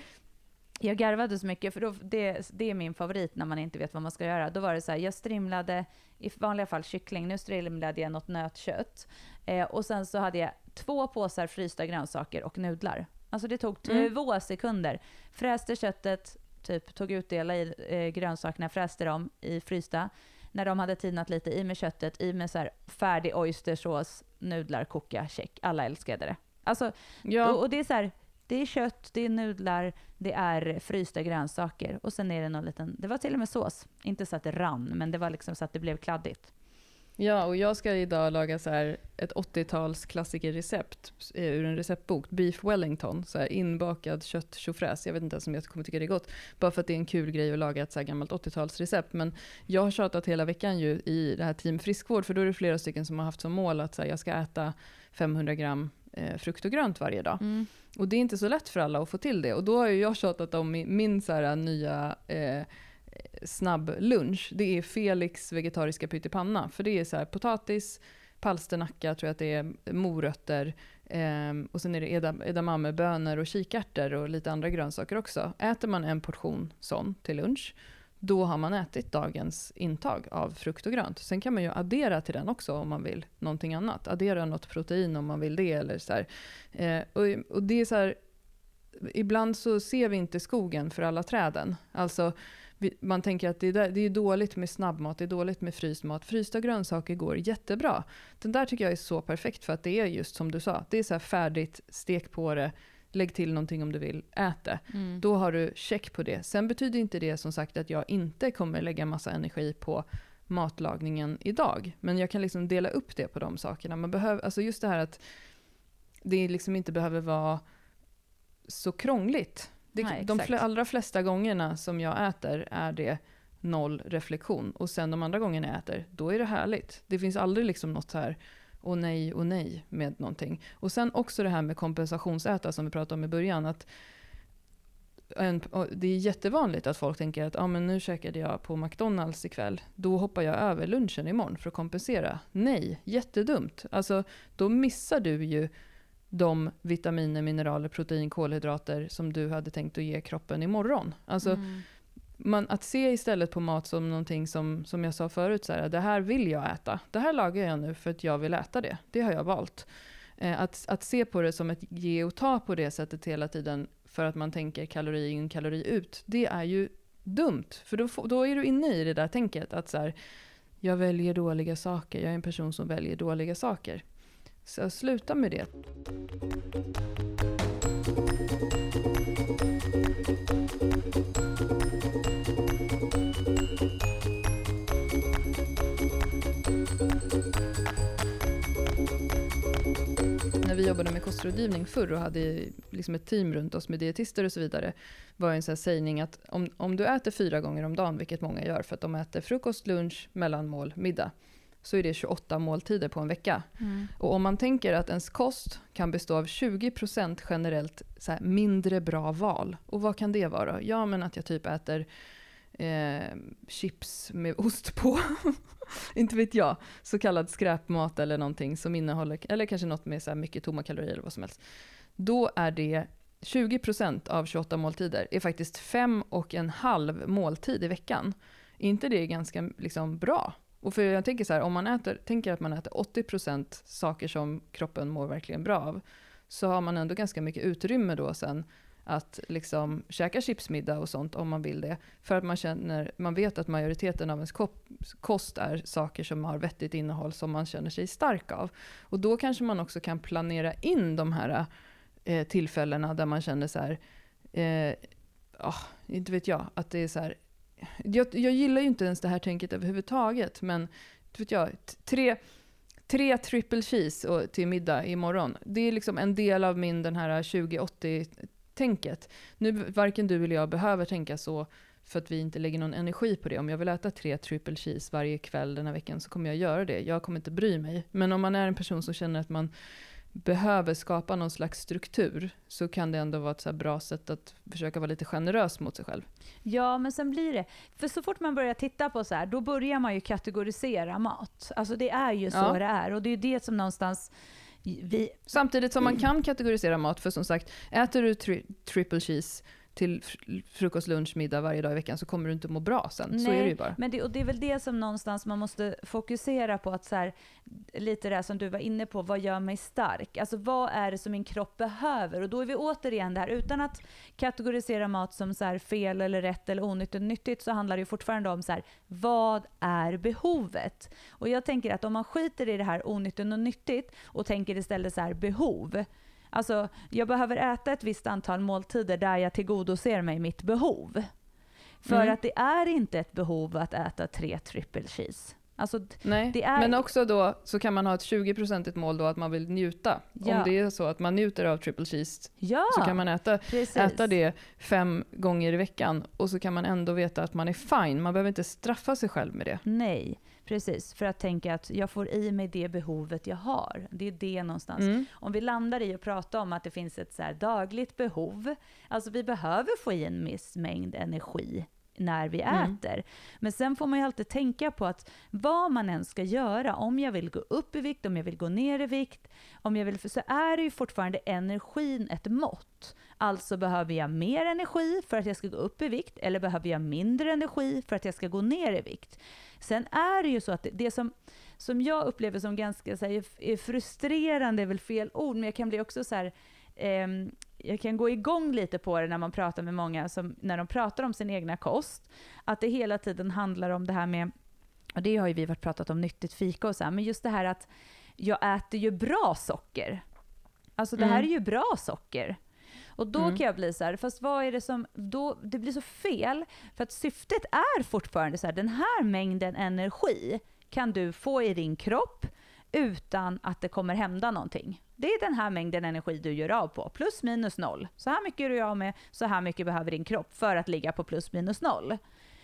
jag garvade så mycket, för då, det, det är min favorit när man inte vet vad man ska göra. Då var det så här, jag strimlade, i vanliga fall kyckling, nu strimlade jag något nötkött. Eh, och sen så hade jag två påsar frysta grönsaker och nudlar. Alltså det tog mm. två sekunder. Fräste köttet, typ tog ut delar i eh, grönsakerna, fräste dem i frysta. När de hade tinat lite, i med köttet, i med så här färdig oystersås, nudlar, koka, check. Alla älskade det. Alltså, ja. och, och det är så här, det är kött, det är nudlar, det är frysta grönsaker och sen är det någon liten, det var till och med sås. Inte så att det rann, men det var liksom så att det blev kladdigt. Ja, och jag ska idag laga så här ett 80-tals klassikerrecept eh, ur en receptbok. Beef Wellington, så här inbakad kött. Jag vet inte ens om jag kommer tycka det är gott. Bara för att det är en kul grej att laga ett så här gammalt 80-talsrecept. Men jag har tjatat hela veckan ju i det här team friskvård, för då är det flera stycken som har haft som mål att så här, jag ska äta 500 gram eh, frukt och grönt varje dag. Mm. Och det är inte så lätt för alla att få till det. Och då har ju jag tjatat om min, min så här, nya eh, snabb lunch, det är Felix vegetariska pyttipanna. För det är så här, potatis, palsternacka, tror jag att det är, morötter, eh, och sen är det edamamebönor och kikärtor och lite andra grönsaker också. Äter man en portion sån till lunch, då har man ätit dagens intag av frukt och grönt. Sen kan man ju addera till den också om man vill någonting annat. Addera något protein om man vill det. Eller så eh, och, och, det är så här, ibland så ser vi inte skogen för alla träden. Alltså, man tänker att det är, där, det är dåligt med snabbmat, det är dåligt med fryst mat. Frysta grönsaker går jättebra. Den där tycker jag är så perfekt för att det är just som du sa, det är så färdigt, stek på det, lägg till någonting om du vill, ät det. Mm. Då har du check på det. Sen betyder inte det som sagt att jag inte kommer lägga massa energi på matlagningen idag. Men jag kan liksom dela upp det på de sakerna. Man behöver, alltså just det här att det liksom inte behöver vara så krångligt. Det, Nej, de fl allra flesta gångerna som jag äter är det noll reflektion. Och sen de andra gångerna jag äter, då är det härligt. Det finns aldrig liksom något här, och nej och nej med någonting. Och sen också det här med kompensationsäta som vi pratade om i början. Att en, det är jättevanligt att folk tänker att ah, men nu käkade jag på McDonalds ikväll, då hoppar jag över lunchen imorgon för att kompensera. Nej, jättedumt. Alltså, då missar du ju de vitaminer, mineraler, protein, kolhydrater som du hade tänkt att ge kroppen imorgon. Alltså, mm. man, att se istället på mat som någonting som, som jag sa förut, så här, det här vill jag äta. Det här lagar jag nu för att jag vill äta det. Det har jag valt. Eh, att, att se på det som ett ge och ta på det sättet hela tiden, för att man tänker kalori in, kalori ut, det är ju dumt. För då, då är du inne i det där tänket att så här, jag väljer dåliga saker, jag är en person som väljer dåliga saker. Så sluta med det. När vi jobbade med kostrådgivning förr och hade liksom ett team runt oss med dietister och så vidare, var en sån sägning att om, om du äter fyra gånger om dagen, vilket många gör för att de äter frukost, lunch, mellanmål, middag, så är det 28 måltider på en vecka. Mm. Och om man tänker att ens kost kan bestå av 20% generellt så här, mindre bra val. Och vad kan det vara? Ja, men att jag typ äter eh, chips med ost på. <laughs> Inte vet jag. Så kallad skräpmat eller någonting som innehåller, eller kanske något med så här mycket tomma kalorier eller vad som helst. Då är det 20% av 28 måltider är faktiskt fem och en halv måltid i veckan. Är inte det ganska liksom, bra? Och för jag tänker så här, om man äter, tänker att man äter 80% saker som kroppen mår verkligen bra av, så har man ändå ganska mycket utrymme då sen att liksom käka chipsmiddag och sånt om man vill det. För att man, känner, man vet att majoriteten av ens kost är saker som har vettigt innehåll som man känner sig stark av. Och då kanske man också kan planera in de här eh, tillfällena där man känner så här, eh, oh, inte vet jag, att det är så här, jag, jag gillar ju inte ens det här tänket överhuvudtaget, men vet jag, tre, tre triple cheese och, till middag imorgon, det är liksom en del av min den här 2080-tänket. Nu varken du eller jag behöver tänka så för att vi inte lägger någon energi på det. Om jag vill äta tre triple cheese varje kväll den här veckan så kommer jag göra det. Jag kommer inte bry mig. Men om man är en person som känner att man behöver skapa någon slags struktur så kan det ändå vara ett så bra sätt att försöka vara lite generös mot sig själv. Ja, men sen blir det, för så fort man börjar titta på så här, då börjar man ju kategorisera mat. Alltså det är ju så ja. det är och det är ju det som någonstans vi... Samtidigt som man <clears throat> kan kategorisera mat, för som sagt, äter du tri triple cheese till frukost, lunch, middag varje dag i veckan så kommer du inte må bra sen. Nej, så är det ju bara. Men det, och det är väl det som någonstans man måste fokusera på, att så här, lite det som du var inne på, vad gör mig stark? Alltså vad är det som min kropp behöver? Och då är vi återigen där, utan att kategorisera mat som så här, fel eller rätt eller onyttigt och nyttigt, så handlar det ju fortfarande om så här, vad är behovet? Och jag tänker att om man skiter i det här onyttigt och nyttigt och tänker istället så här, behov, Alltså, jag behöver äta ett visst antal måltider där jag tillgodoser mig mitt behov. För mm. att det är inte ett behov att äta tre triple cheese. Alltså, Nej, är... men också då så kan man ha ett 20-procentigt mål då att man vill njuta. Ja. Om det är så att man njuter av triple cheese ja, så kan man äta, äta det fem gånger i veckan och så kan man ändå veta att man är fine. Man behöver inte straffa sig själv med det. Nej, Precis, för att tänka att jag får i mig det behovet jag har. Det är det någonstans. Mm. Om vi landar i att prata om att det finns ett så dagligt behov, alltså vi behöver få i en viss mängd energi när vi mm. äter. Men sen får man ju alltid tänka på att vad man än ska göra, om jag vill gå upp i vikt, om jag vill gå ner i vikt, om jag vill, så är det ju fortfarande energin ett mått. Alltså behöver jag mer energi för att jag ska gå upp i vikt, eller behöver jag mindre energi för att jag ska gå ner i vikt? Sen är det ju så att det, som, som jag upplever som ganska så här, frustrerande, är väl fel ord, men jag kan bli också så här, eh, jag kan gå igång lite på det när man pratar med många, som, när de pratar om sin egna kost, att det hela tiden handlar om det här med, och det har ju vi varit pratat om, nyttigt fika och så här, men just det här att jag äter ju bra socker. Alltså det här mm. är ju bra socker. Och då mm. kan jag bli så här, fast vad är det som, då, det blir så fel, för att syftet är fortfarande så här, den här mängden energi kan du få i din kropp utan att det kommer hända någonting. Det är den här mängden energi du gör av på, plus minus noll. Så här mycket är du av med, så här mycket behöver din kropp för att ligga på plus minus noll.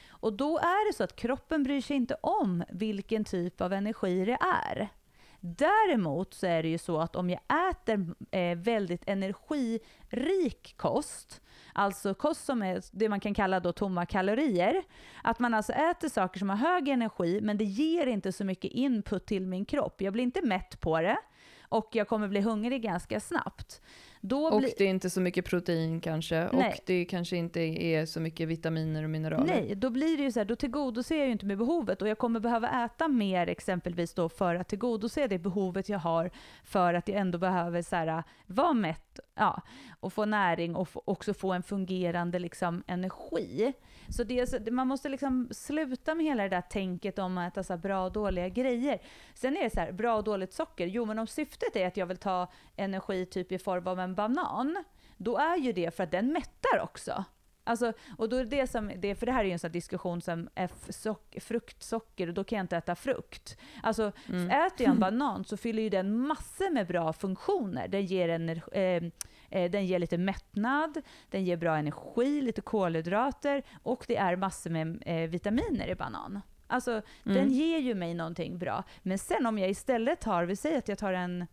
Och då är det så att kroppen bryr sig inte om vilken typ av energi det är. Däremot så är det ju så att om jag äter eh, väldigt energirik kost, alltså kost som är det man kan kalla då tomma kalorier, att man alltså äter saker som har hög energi men det ger inte så mycket input till min kropp. Jag blir inte mätt på det och jag kommer bli hungrig ganska snabbt. Och bli... det är inte så mycket protein kanske. Nej. Och det kanske inte är så mycket vitaminer och mineraler. Nej, då blir det ju så här, då tillgodoser jag ju inte med behovet. Och jag kommer behöva äta mer exempelvis då för att tillgodose det behovet jag har. För att jag ändå behöver så här, vara mätt ja, och få näring och få, också få en fungerande liksom, energi. Så det, man måste liksom sluta med hela det där tänket om att äta så bra och dåliga grejer. Sen är det så här, bra och dåligt socker. Jo, men om syftet är att jag vill ta energi typ i form av en banan, då är ju det för att den mättar också. Alltså, och då är det som, det, för det här är ju en sån diskussion som är sock, fruktsocker och då kan jag inte äta frukt. Alltså, mm. äter jag en <laughs> banan så fyller ju den massor med bra funktioner. Den ger, energi, eh, eh, den ger lite mättnad, den ger bra energi, lite kolhydrater och det är massor med eh, vitaminer i banan. Alltså Mm. den ger ju mig någonting bra. Men sen om jag istället tar, vi säger att jag tar en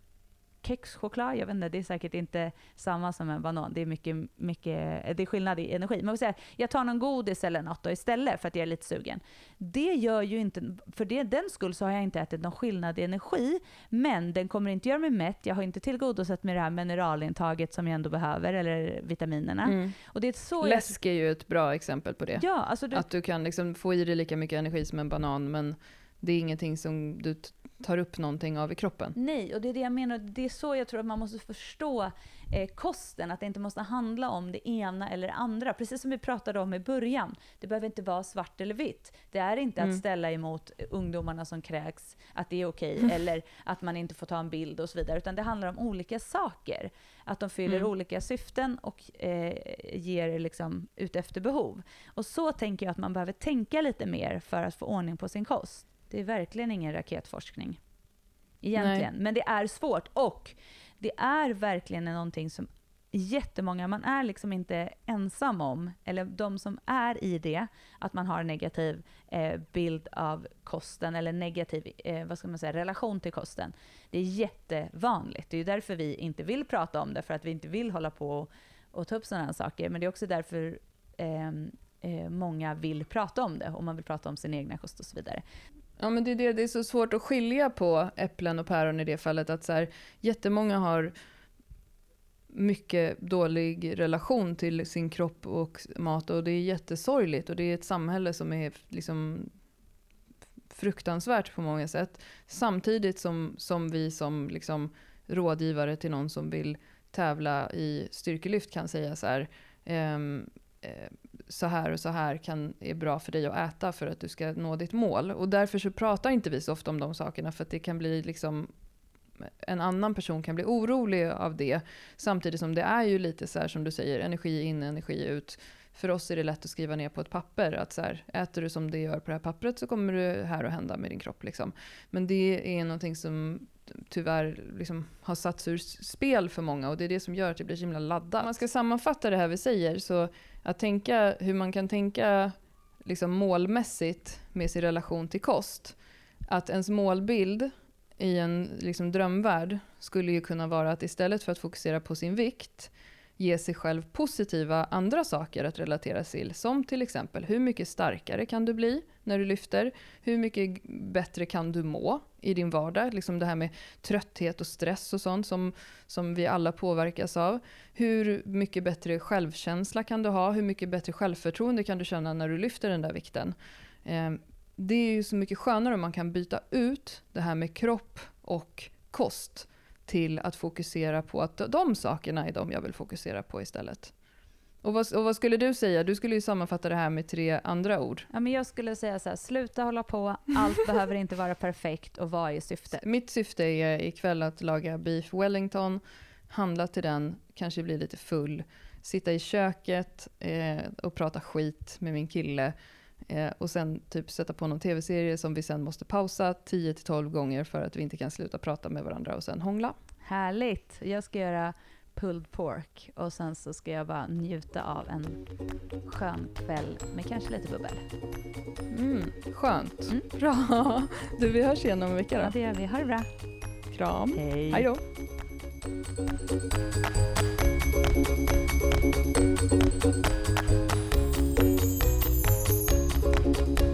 kexchoklad, jag vet inte, det är säkert inte samma som en banan. Det är mycket, mycket det är skillnad i energi. Men jag, säga, jag tar någon godis eller något då istället för att jag är lite sugen. Det gör ju inte, för det, den skull så har jag inte ätit någon skillnad i energi, men den kommer inte göra mig mätt. Jag har inte tillgodosett mig det här mineralintaget som jag ändå behöver, eller vitaminerna. Mm. Och det är så Läsk är ju ett bra exempel på det. Ja, alltså du, Att du kan liksom få i dig lika mycket energi som en banan, men det är ingenting som du tar upp någonting av i kroppen. Nej, och det är det jag menar. Det är så jag tror att man måste förstå eh, kosten. Att det inte måste handla om det ena eller det andra. Precis som vi pratade om i början. Det behöver inte vara svart eller vitt. Det är inte Mm. att ställa emot ungdomarna som kräks, att det är okej, Mm. eller att man inte får ta en bild och så vidare. Utan det handlar om olika saker. Att de fyller Mm. olika syften och eh, ger liksom ut efter behov. Och så tänker jag att man behöver tänka lite mer för att få ordning på sin kost. Det är verkligen ingen raketforskning. Egentligen. Men det är svårt. Och det är verkligen någonting som jättemånga, man är liksom inte ensam om, eller de som är i det, att man har en negativ eh, bild av kosten, eller negativ eh, vad ska man säga, relation till kosten. Det är jättevanligt. Det är ju därför vi inte vill prata om det, för att vi inte vill hålla på och, och ta upp sådana här saker. Men det är också därför eh, eh, många vill prata om det, och man vill prata om sin egna kost och så vidare. Ja, men det är, det, det är så svårt att skilja på äpplen och päron i det fallet. Att så här, jättemånga har mycket dålig relation till sin kropp och mat och det är jättesorgligt och det är ett samhälle som är liksom fruktansvärt på många sätt. Samtidigt som, som vi som liksom rådgivare till någon som vill tävla i styrkelyft kan säga så här, ehm, eh, Eh, så här och så här kan, är bra för dig att äta för att du ska nå ditt mål. Och därför så pratar inte vi så ofta om de sakerna för att det kan bli liksom en annan person kan bli orolig av det. Samtidigt som det är ju lite så här som du säger, energi in, energi ut. För oss är det lätt att skriva ner på ett papper att så här, äter du som det gör på det här pappret så kommer det här att hända med din kropp. Liksom. Men det är någonting som tyvärr liksom har satts ur spel för många och det är det som gör att det blir så himla laddat. Om man ska sammanfatta det här vi säger så att tänka hur man kan tänka liksom målmässigt med sin relation till kost. Att ens målbild i en liksom drömvärld skulle ju kunna vara att istället för att fokusera på sin vikt ge sig själv positiva andra saker att relatera till. Som till exempel hur mycket starkare kan du bli när du lyfter? Hur mycket bättre kan du må i din vardag? Liksom det här med trötthet och stress och sånt som, som vi alla påverkas av. Hur mycket bättre självkänsla kan du ha? Hur mycket bättre självförtroende kan du känna när du lyfter den där vikten? Eh, det är ju så mycket skönare om man kan byta ut det här med kropp och kost till att fokusera på att de sakerna är de jag vill fokusera på istället. Och vad, och vad skulle du säga? Du skulle ju sammanfatta det här med tre andra ord. Ja, men jag skulle säga så här, sluta hålla på, allt <laughs> behöver inte vara perfekt och vad är syftet? Mitt syfte är ikväll att laga beef wellington, handla till den, kanske bli lite full, sitta i köket eh, och prata skit med min kille eh, och sen typ sätta på någon tv-serie som vi sen måste pausa 10-12 gånger för att vi inte kan sluta prata med varandra och sen hångla. Härligt! Jag ska göra pulled pork och sen så ska jag bara njuta av en skön kväll med kanske lite bubbel. Mm, skönt. Mm. Bra. <laughs> Du, vi hörs igen om en vecka Ja, då. det gör vi. Ha det bra. Kram. Hej! Hej då. you